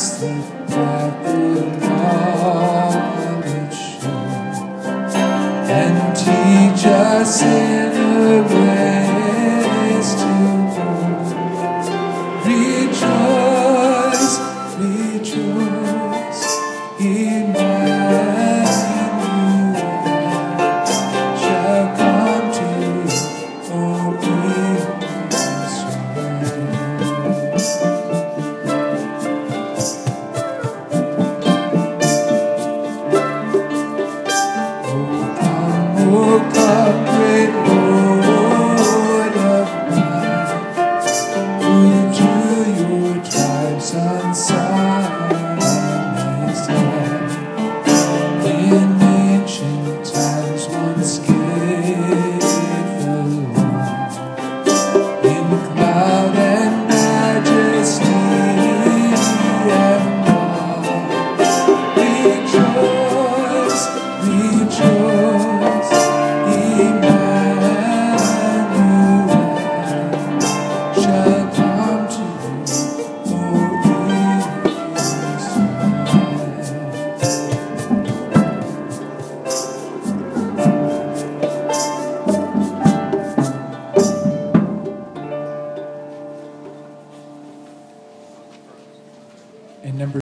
justified through knowledge. And teach us in a way. 와